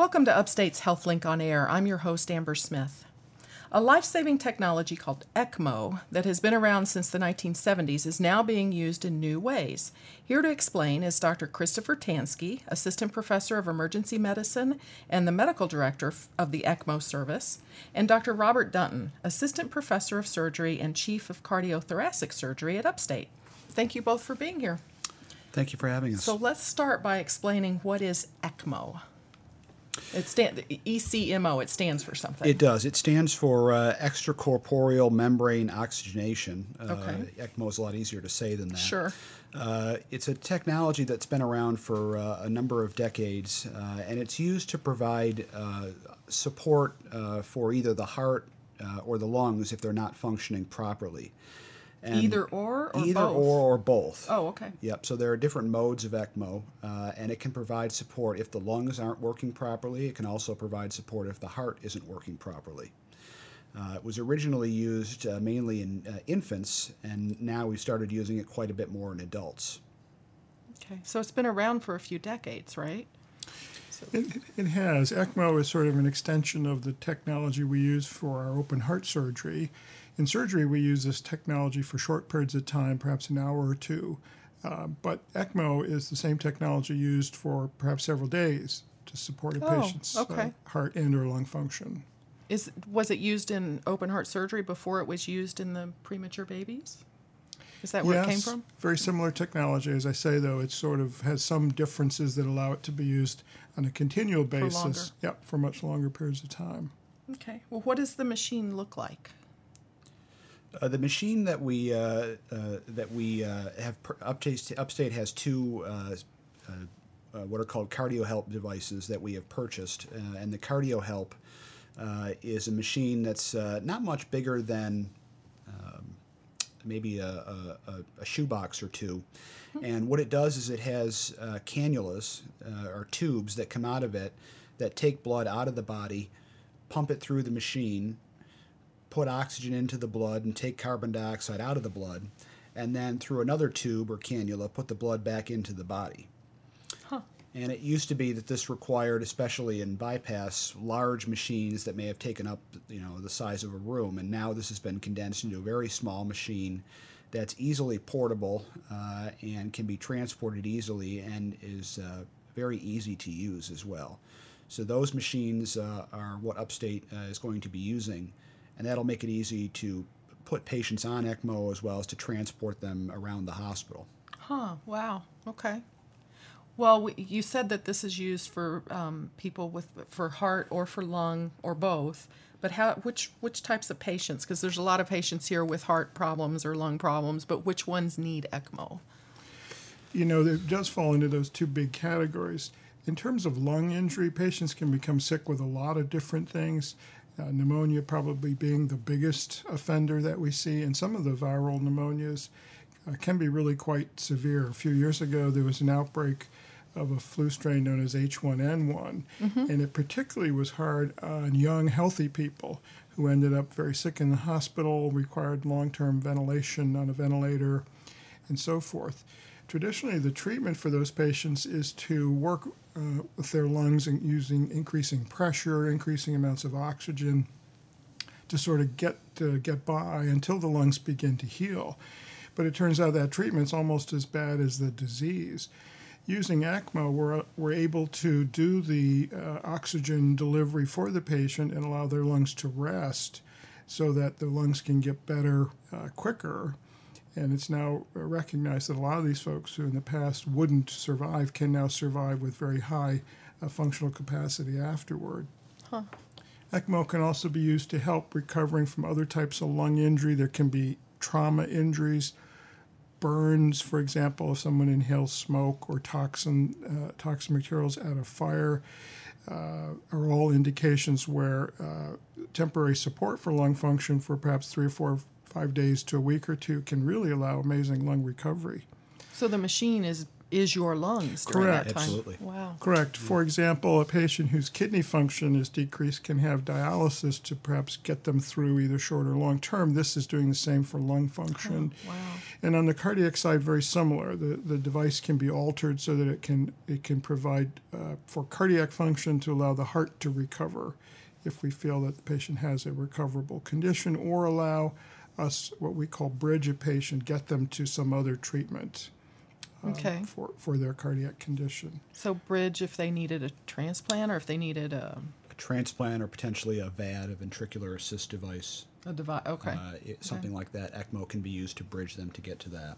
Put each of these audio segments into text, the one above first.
Welcome to Upstate's HealthLink on Air. I'm your host, Amber Smith. A life saving technology called ECMO that has been around since the 1970s is now being used in new ways. Here to explain is Dr. Christopher Tanski, Assistant Professor of Emergency Medicine and the Medical Director of the ECMO service, and Dr. Robert Dunton, Assistant Professor of Surgery and Chief of Cardiothoracic Surgery at Upstate. Thank you both for being here. Thank you for having us. So let's start by explaining what is ECMO. It stand ECMO. It stands for something. It does. It stands for uh, extracorporeal membrane oxygenation. Uh, ECMO is a lot easier to say than that. Sure. Uh, it's a technology that's been around for uh, a number of decades, uh, and it's used to provide uh, support uh, for either the heart uh, or the lungs if they're not functioning properly. And Either or or either both? or or both. Oh, okay. Yep. So there are different modes of ECMO, uh, and it can provide support if the lungs aren't working properly. It can also provide support if the heart isn't working properly. Uh, it was originally used uh, mainly in uh, infants, and now we've started using it quite a bit more in adults. Okay. So it's been around for a few decades, right? It, it has. ECMO is sort of an extension of the technology we use for our open heart surgery. In surgery, we use this technology for short periods of time, perhaps an hour or two. Uh, but ECMO is the same technology used for perhaps several days to support a Oh, patient's okay. uh, heart and or lung function. Is was it used in open heart surgery before it was used in the premature babies? Is that where yes, it came from? very similar technology. As I say, though, it sort of has some differences that allow it to be used on a continual basis. For longer. Yep, for much longer periods of time. Okay. Well, what does the machine look like? Uh, the machine that we uh, uh, that we uh, have per- upstate upstate has two uh, what are called Cardiohelp devices that we have purchased, and the Cardiohelp is a machine that's not much bigger than um, maybe a, a, a- shoebox or two. And what it does is it has cannulas or tubes that come out of it that take blood out of the body, pump it through the machine, put oxygen into the blood and take carbon dioxide out of the blood, and then through another tube or cannula, put the blood back into the body. And it used to be that this required, especially in bypass, large machines that may have taken up, you know, the size of a room. And now this has been condensed into a very small machine that's easily portable uh, and can be transported easily and is uh, very easy to use as well. So those machines uh, are what Upstate uh, is going to be using, and that'll make it easy to put patients on ECMO as well as to transport them around the hospital. Huh. Wow. Okay. Well, we, you said that this is used for um, people with for heart or for lung or both. But how? Which which types of patients? Because there's a lot of patients here with heart problems or lung problems. But which ones need ECMO? you know, it does fall into those two big categories. In terms of lung injury, patients can become sick with a lot of different things. Uh, pneumonia probably being the biggest offender that we see, and some of the viral pneumonias uh, can be really quite severe. A few years ago, there was an outbreak of a flu strain known as H1N1, and it particularly was hard on young, healthy people who ended up very sick in the hospital, required long term ventilation on a ventilator, and so forth. Traditionally, the treatment for those patients is to work uh, with their lungs and using increasing pressure, increasing amounts of oxygen to sort of get get by until the lungs begin to heal. But it turns out that treatment's almost as bad as the disease. Using ECMO, we're, we're able to do the uh, oxygen delivery for the patient and allow their lungs to rest so that the lungs can get better uh, quicker. And it's now recognized that a lot of these folks who in the past wouldn't survive can now survive with very high uh, functional capacity afterward. ECMO can also be used to help recovering from other types of lung injury. There can be trauma injuries, burns, for example, if someone inhales smoke or toxin, uh, toxic materials at a fire, uh, are all indications where uh, temporary support for lung function for perhaps three or four, five days to a week or two can really allow amazing lung recovery. So the machine is is your lungs Correct. that time. Absolutely. Wow. Correct. For example, a patient whose kidney function is decreased can have dialysis to perhaps get them through either short or long term. This is doing the same for lung function. Wow. And on the cardiac side, very similar. The, the device can be altered so that it can it can provide uh, for cardiac function to allow the heart to recover, if we feel that the patient has a recoverable condition, or allow us what we call bridge a patient, get them to some other treatment uh, Okay. for for their cardiac condition. So bridge if they needed a transplant or if they needed a, A transplant or potentially a VAD, a ventricular assist device, a device. Okay. uh, it, something like that. ECMO can be used to bridge them to get to that.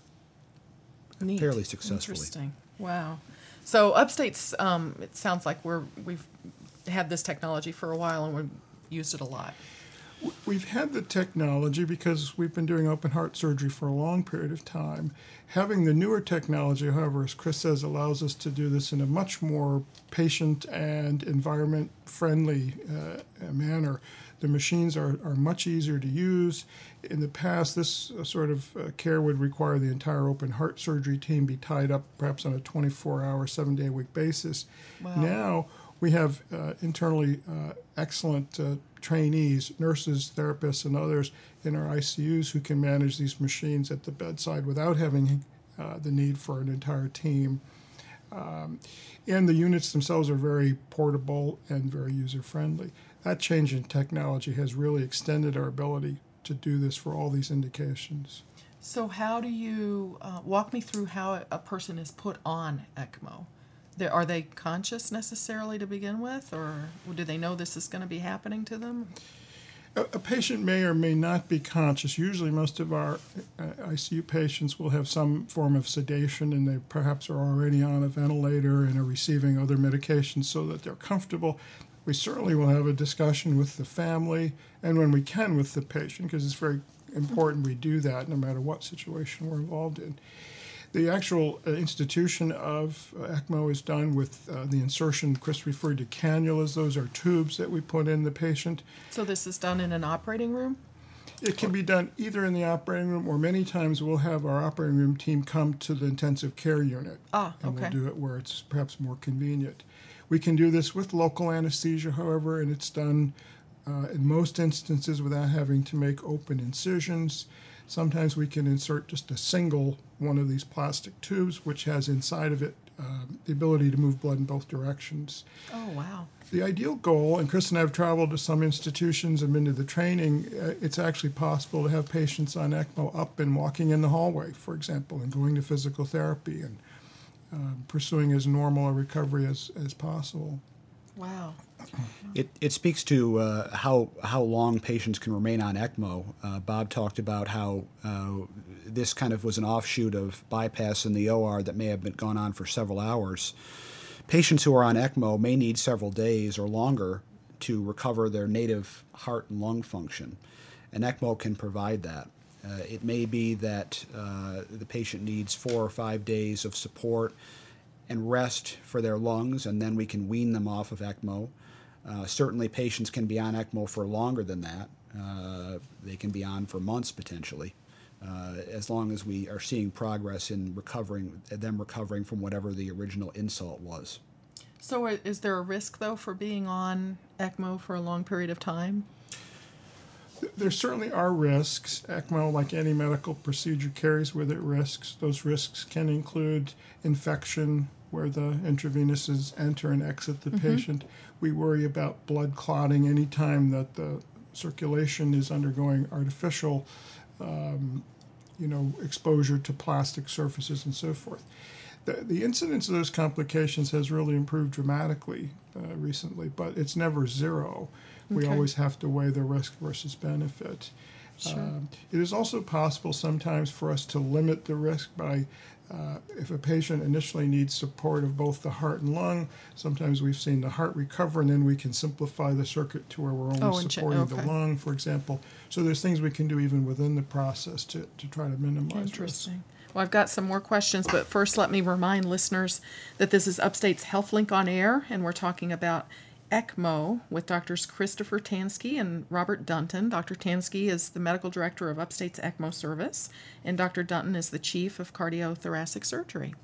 Neat. fairly successfully. Interesting. Wow. So upstate's um, it sounds like we're we've had this technology for a while and we've used it a lot. We've had the technology because we've been doing open heart surgery for a long period of time. Having the newer technology, however, as Chris says, allows us to do this in a much more patient and environment friendly uh, manner. The machines are, are much easier to use. In the past, this uh, sort of uh, care would require the entire open heart surgery team be tied up perhaps on a 24 hour, seven day a week basis. Wow. Now, we have uh, internally uh, excellent uh, trainees, nurses, therapists, and others in our ICUs who can manage these machines at the bedside without having uh, the need for an entire team. Um, and the units themselves are very portable and very user friendly. That change in technology has really extended our ability to do this for all these indications. So how do you uh, walk me through how a- person is put on ECMO? Are they conscious necessarily to begin with, or do they know this is going to be happening to them? A, a patient may or may not be conscious. Usually, most of our uh, ICU patients will have some form of sedation and they perhaps are already on a ventilator and are receiving other medications so that they're comfortable. We certainly will have a discussion with the family and when we can with the patient because it's very important we do that no matter what situation we're involved in. The actual uh, institution of uh, ECMO is done with uh, the insertion, Chris referred to cannulas. Those are tubes that we put in the patient. So this is done in an operating room. It can be done either in the operating room or many times we'll have our operating room team come to the intensive care unit. Ah, And okay. we'll do it where it's perhaps more convenient. We can do this with local anesthesia, however, and it's done uh, in most instances without having to make open incisions. Sometimes we can insert just a single one of these plastic tubes, which has inside of it um, the ability to move blood in both directions. Oh wow. The ideal goal, and Chris and I have traveled to some institutions and been to the training, uh, it's actually possible to have patients on ECMO up and walking in the hallway, for example, and going to physical therapy and um, pursuing as normal a recovery as, as possible. Wow. It, it speaks to uh, how how long patients can remain on ECMO. Uh, Bob talked about how uh, this kind of was an offshoot of bypass in the OR that may have been gone on for several hours. Patients who are on ECMO may need several days or longer to recover their native heart and lung function, and ECMO can provide that. Uh, it may be that uh, the patient needs four or five days of support and rest for their lungs, and then we can wean them off of ECMO. Uh, certainly, patients can be on ECMO for longer than that. Uh, they can be on for months potentially, uh, as long as we are seeing progress in recovering, them recovering from whatever the original insult was. So is there a risk though for being on ECMO for a long period of time? There certainly are risks. ECMO, like any medical procedure, carries with it risks. Those risks can include infection, where the intravenous's enter and exit the patient. We worry about blood clotting anytime that the circulation is undergoing artificial, um, you know, exposure to plastic surfaces and so forth. The, the incidence of those complications has really improved dramatically uh, recently, but it's never zero. We always have to weigh the risk versus benefit. Um, it is also possible sometimes for us to limit the risk by uh, if a patient initially needs support of both the heart and lung, sometimes we've seen the heart recover and then we can simplify the circuit to where we're only Oh, supporting the lung, for example. So there's things we can do even within the process to, to try to minimize risk. Interesting. Well, I've got some more questions, but first let me remind listeners that this is Upstate's HealthLink on Air, and we're talking about ECMO with Doctors Christopher Tanski and Robert Dunton. Dr. Tanski is the medical director of Upstate's ECMO service, and Dr. Dunton is the chief of cardiothoracic surgery.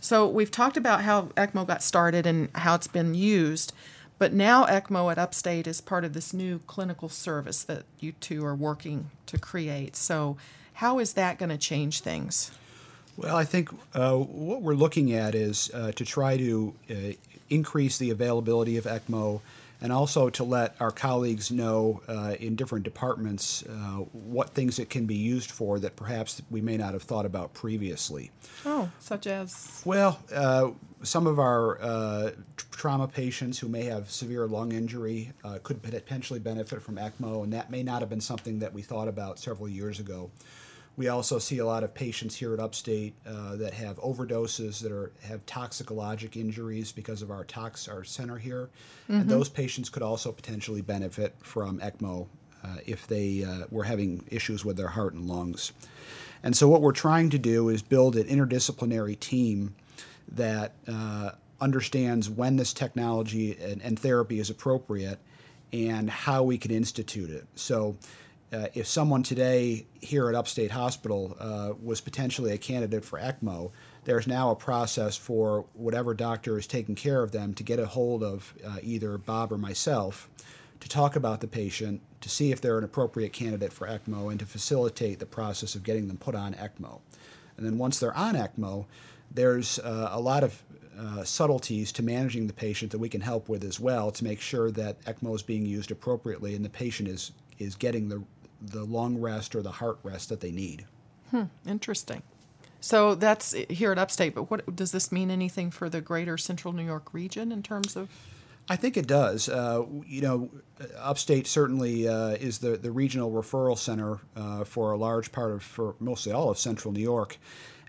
So we've talked about how ECMO got started and how it's been used, but now ECMO at Upstate is part of this new clinical service that you two are working to create. So how is that going to change things? Well, I think uh, what we're looking at is uh, to try to uh, increase the availability of ECMO and also to let our colleagues know uh, in different departments uh, what things it can be used for that perhaps we may not have thought about previously. Oh, such as? Well, uh, some of our uh, trauma patients who may have severe lung injury uh, could potentially benefit from ECMO, and that may not have been something that we thought about several years ago. We also see a lot of patients here at Upstate uh, that have overdoses that are have toxicologic injuries because of our tox our center here, mm-hmm. and those patients could also potentially benefit from ECMO uh, if they uh, were having issues with their heart and lungs. And so, what we're trying to do is build an interdisciplinary team that uh, understands when this technology and, and therapy is appropriate and how we can institute it. So uh, if someone today here at Upstate Hospital uh, was potentially a candidate for ECMO, there's now a process for whatever doctor is taking care of them to get a hold of uh, either Bob or myself to talk about the patient, to see if they're an appropriate candidate for ECMO, and to facilitate the process of getting them put on ECMO. And then once they're on ECMO, there's uh, a lot of uh, subtleties to managing the patient that we can help with as well to make sure that ECMO is being used appropriately and the patient is is getting the the lung rest or the heart rest that they need. Hmm, interesting. So that's here at Upstate, but what does this mean anything for the greater Central New York region in terms of? I think it does. Uh, you know, Upstate certainly uh, is the, the regional referral center uh, for a large part of, for mostly all of Central New York.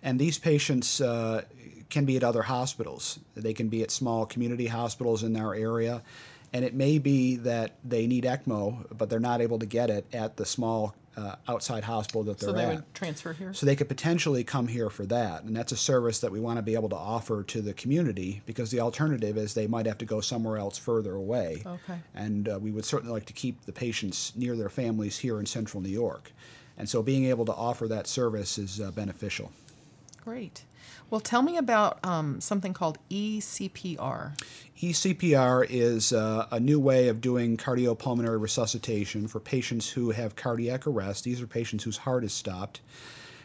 And these patients uh, can be at other hospitals. They can be at small community hospitals in our area and it may be that they need ECMO, but they're not able to get it at the small uh, outside hospital that they're at. so they at. would transfer here. So they could potentially come here for that, and that's a service that we want to be able to offer to the community because the alternative is they might have to go somewhere else further away. Okay. And uh, we would certainly like to keep the patients near their families here in Central New York, and so being able to offer that service is uh, beneficial. Great. Well, tell me about um, something called eCPR. eCPR is uh, a new way of doing cardiopulmonary resuscitation for patients who have cardiac arrest. These are patients whose heart is stopped.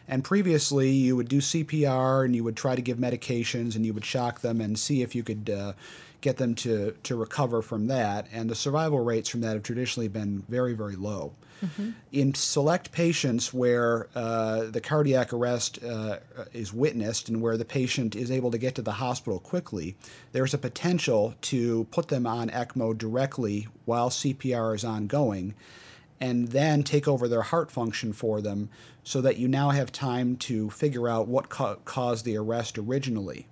And previously, you would do CPR and you would try to give medications and you would shock them and see if you could uh, get them to, to recover from that. And the survival rates from that have traditionally been very, very low. Mm-hmm. In select patients where uh, the cardiac arrest uh, is witnessed and where the patient is able to get to the hospital quickly, there's a potential to put them on ECMO directly while CPR is ongoing and then take over their heart function for them so that you now have time to figure out what ca- caused the arrest originally.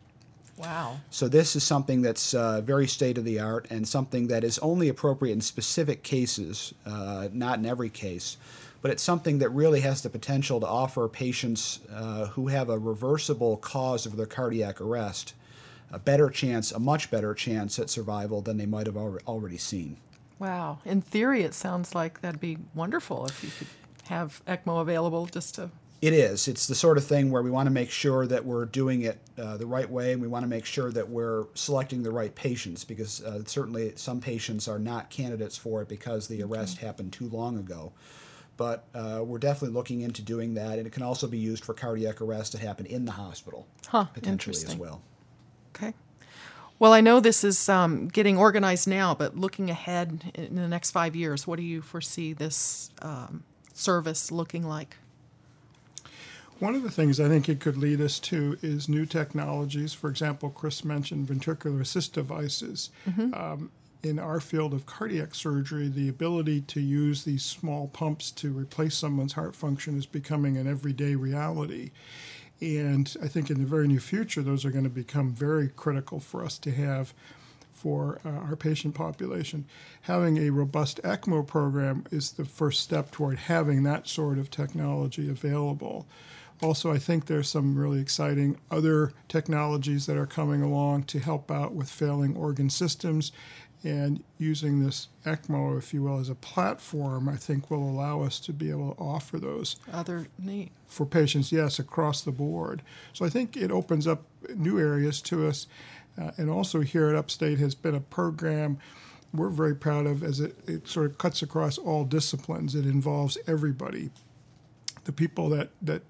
Wow. So this is something that's uh, very state of the art and something that is only appropriate in specific cases, uh, not in every case. But it's something that really has the potential to offer patients uh, who have a reversible cause of their cardiac arrest a better chance, a much better chance at survival than they might have already seen. Wow. In theory, it sounds like that'd be wonderful if you could have ECMO available just to it is. It's the sort of thing where we want to make sure that we're doing it uh, the right way, and we want to make sure that we're selecting the right patients because uh, certainly some patients are not candidates for it because the arrest happened too long ago. But uh, we're definitely looking into doing that, and it can also be used for cardiac arrest to happen in the hospital, huh, potentially as well. Okay. Well, I know this is um, getting organized now, but looking ahead in the next five years, what do you foresee this um, service looking like? One of the things I think it could lead us to is new technologies. For example, Chris mentioned ventricular assist devices. Mm-hmm. Um, in our field of cardiac surgery, the ability to use these small pumps to replace someone's heart function is becoming an everyday reality. And I think in the very near future, those are going to become very critical for us to have for uh, our patient population. Having a robust ECMO program is the first step toward having that sort of technology available. Also, I think there's some really exciting other technologies that are coming along to help out with failing organ systems And using this ECMO, if you will, as a platform, I think will allow us to be able to offer those Other neat. for patients, yes, across the board. So I think it opens up new areas to us. Uh, and also here at Upstate has been a program we're very proud of as it, it sort of cuts across all disciplines. It involves everybody. The people that, that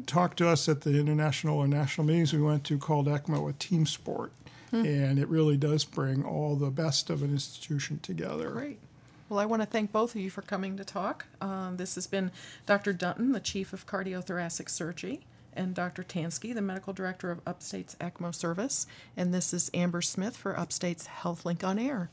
t- talk to us at the international or national meetings we went to called ECMO a team sport. And it really does bring all the best of an institution together. Great. Well, I want to thank both of you for coming to talk. Um, this has been Dr. Dunton, the Chief of Cardiothoracic Surgery, and Dr. Tanski, the Medical Director of Upstate's ECMO Service. And this is Amber Smith for Upstate's HealthLink on Air.